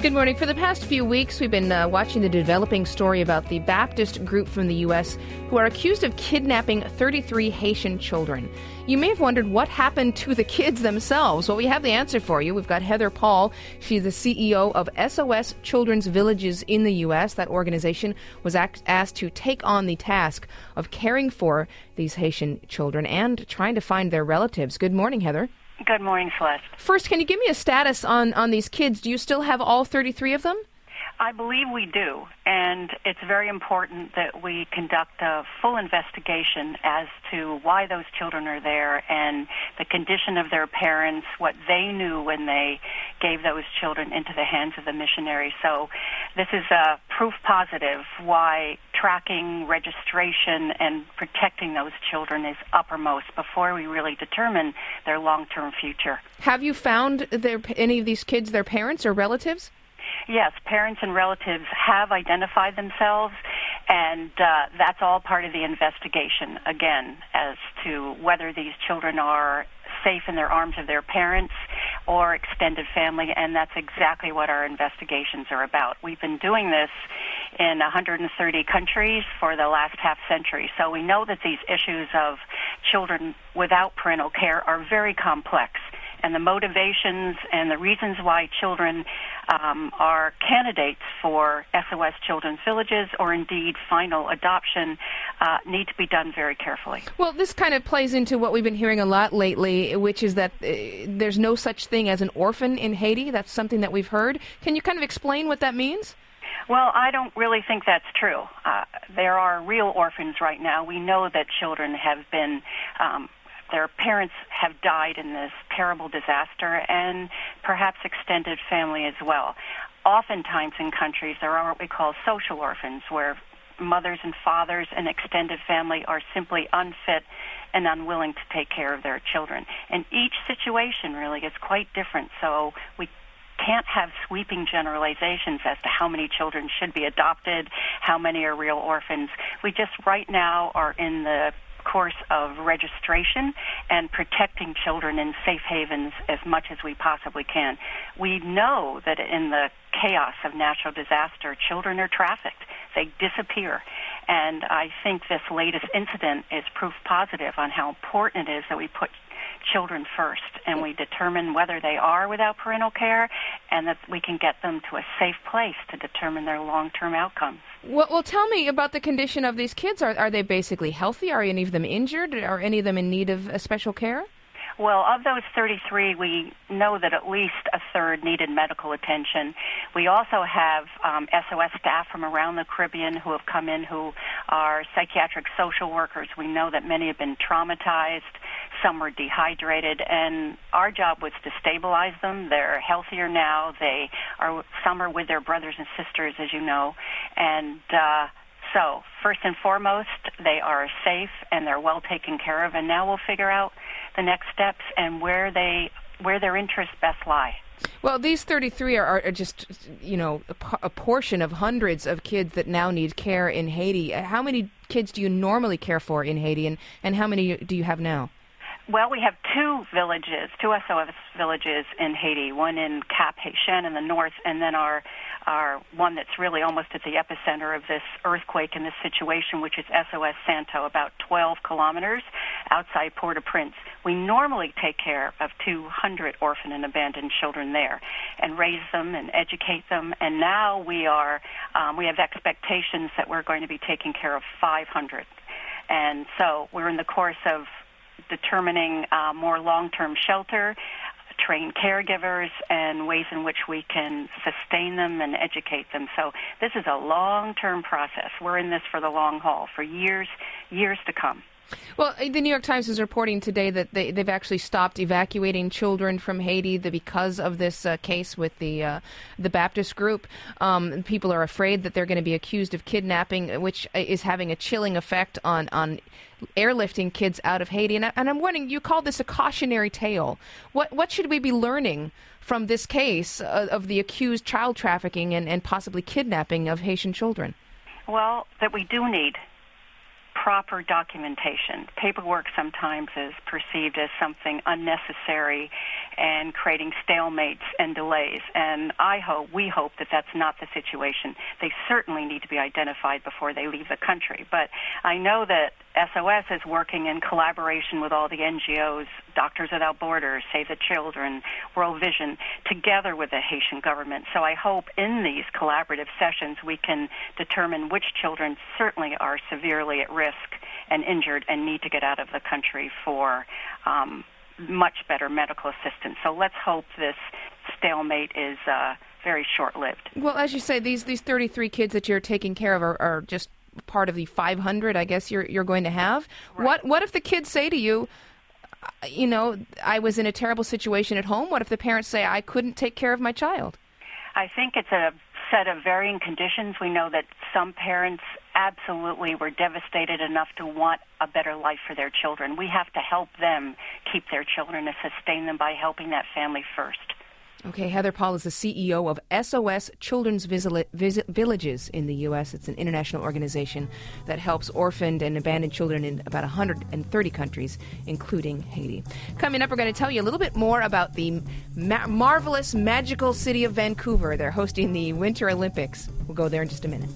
Good morning. For the past few weeks, we've been uh, watching the developing story about the Baptist group from the U.S. who are accused of kidnapping 33 Haitian children. You may have wondered what happened to the kids themselves. Well, we have the answer for you. We've got Heather Paul. She's the CEO of SOS Children's Villages in the U.S. That organization was asked to take on the task of caring for these Haitian children and trying to find their relatives. Good morning, Heather. Good morning, Celeste. First, can you give me a status on, on these kids? Do you still have all 33 of them? I believe we do, and it's very important that we conduct a full investigation as to why those children are there and the condition of their parents, what they knew when they gave those children into the hands of the missionaries. So, this is a proof positive why tracking, registration, and protecting those children is uppermost before we really determine their long term future. Have you found their, any of these kids their parents or relatives? Yes, parents and relatives have identified themselves, and uh, that's all part of the investigation, again, as to whether these children are safe in their arms of their parents or extended family, and that's exactly what our investigations are about. We've been doing this in 130 countries for the last half century, so we know that these issues of children without parental care are very complex and the motivations and the reasons why children um, are candidates for SOS Children's Villages or indeed final adoption uh, need to be done very carefully. Well, this kind of plays into what we've been hearing a lot lately, which is that uh, there's no such thing as an orphan in Haiti. That's something that we've heard. Can you kind of explain what that means? Well, I don't really think that's true. Uh, there are real orphans right now. We know that children have been um, their parents have died in this terrible disaster and perhaps extended family as well. Oftentimes in countries, there are what we call social orphans, where mothers and fathers and extended family are simply unfit and unwilling to take care of their children. And each situation really is quite different, so we can't have sweeping generalizations as to how many children should be adopted, how many are real orphans. We just right now are in the course of registration and protecting children in safe havens as much as we possibly can. We know that in the chaos of natural disaster, children are trafficked. They disappear. And I think this latest incident is proof positive on how important it is that we put children first and we determine whether they are without parental care and that we can get them to a safe place to determine their long term outcomes. Well, well, tell me about the condition of these kids. Are, are they basically healthy? Are any of them injured? Are any of them in need of special care? Well, of those 33, we know that at least a third needed medical attention. We also have um, SOS staff from around the Caribbean who have come in who are psychiatric social workers. We know that many have been traumatized, some were dehydrated, and our job was to stabilize them. They're healthier now. They are some are with their brothers and sisters, as you know, and. Uh, so, first and foremost, they are safe and they're well taken care of, and now we'll figure out the next steps and where they where their interests best lie. Well, these 33 are, are just, you know, a, a, portion of hundreds of kids that now need care in Haiti. Uh, how many kids do you normally care for in Haiti, and, and how many do you have now? Well, we have two villages, two SOS villages in Haiti. One in Cap Haitien in the north, and then our our one that's really almost at the epicenter of this earthquake and this situation, which is SOS Santo, about 12 kilometers outside Port-au-Prince. We normally take care of 200 orphan and abandoned children there, and raise them and educate them. And now we are um, we have expectations that we're going to be taking care of 500. And so we're in the course of determining uh, more long-term shelter, train caregivers, and ways in which we can sustain them and educate them. So this is a long-term process. We're in this for the long haul, for years, years to come. Well, uh, the New York Times is reporting today that they, have actually stopped evacuating children from Haiti because of this uh, case with the uh, the Baptist group. Um, people are afraid that they're going to be accused of kidnapping, which uh, is having a chilling effect on on airlifting kids out of Haiti. And, I, and I'm wondering, you call this a cautionary tale. What what should we be learning from this case uh, of the accused child trafficking and, and possibly kidnapping of Haitian children? Well, that we do need proper documentation. Paperwork sometimes is perceived as something unnecessary and creating stalemates and delays. And I hope, we hope that that's not the situation. They certainly need to be identified before they leave the country. But I know that SOS is working in collaboration with all the NGOs, Doctors Without Borders, Save the Children, World Vision, together with the Haitian government. So I hope in these collaborative sessions we can determine which children certainly are severely at risk and injured and need to get out of the country for um, much better medical assistance. So let's hope this stalemate is. Uh, very short-lived. Well, as you say, these these 33 kids that you're taking care of are, are just part of the 500 I guess you're you're going to have. Right. What what if the kids say to you, uh, you know, I was in a terrible situation at home? What if the parents say I couldn't take care of my child? I think it's a set of varying conditions. We know that some parents absolutely were devastated enough to want a better life for their children. We have to help them keep their children and sustain them by helping that family first. Okay, Heather Paul is the CEO of SOS Children's Villages in the U.S. It's an international organization that helps orphaned and abandoned children in about 130 countries, including Haiti. Coming up, we're going to tell you a little bit more about the ma- marvelous, magical city of Vancouver. They're hosting the Winter Olympics. We'll go there in just a minute.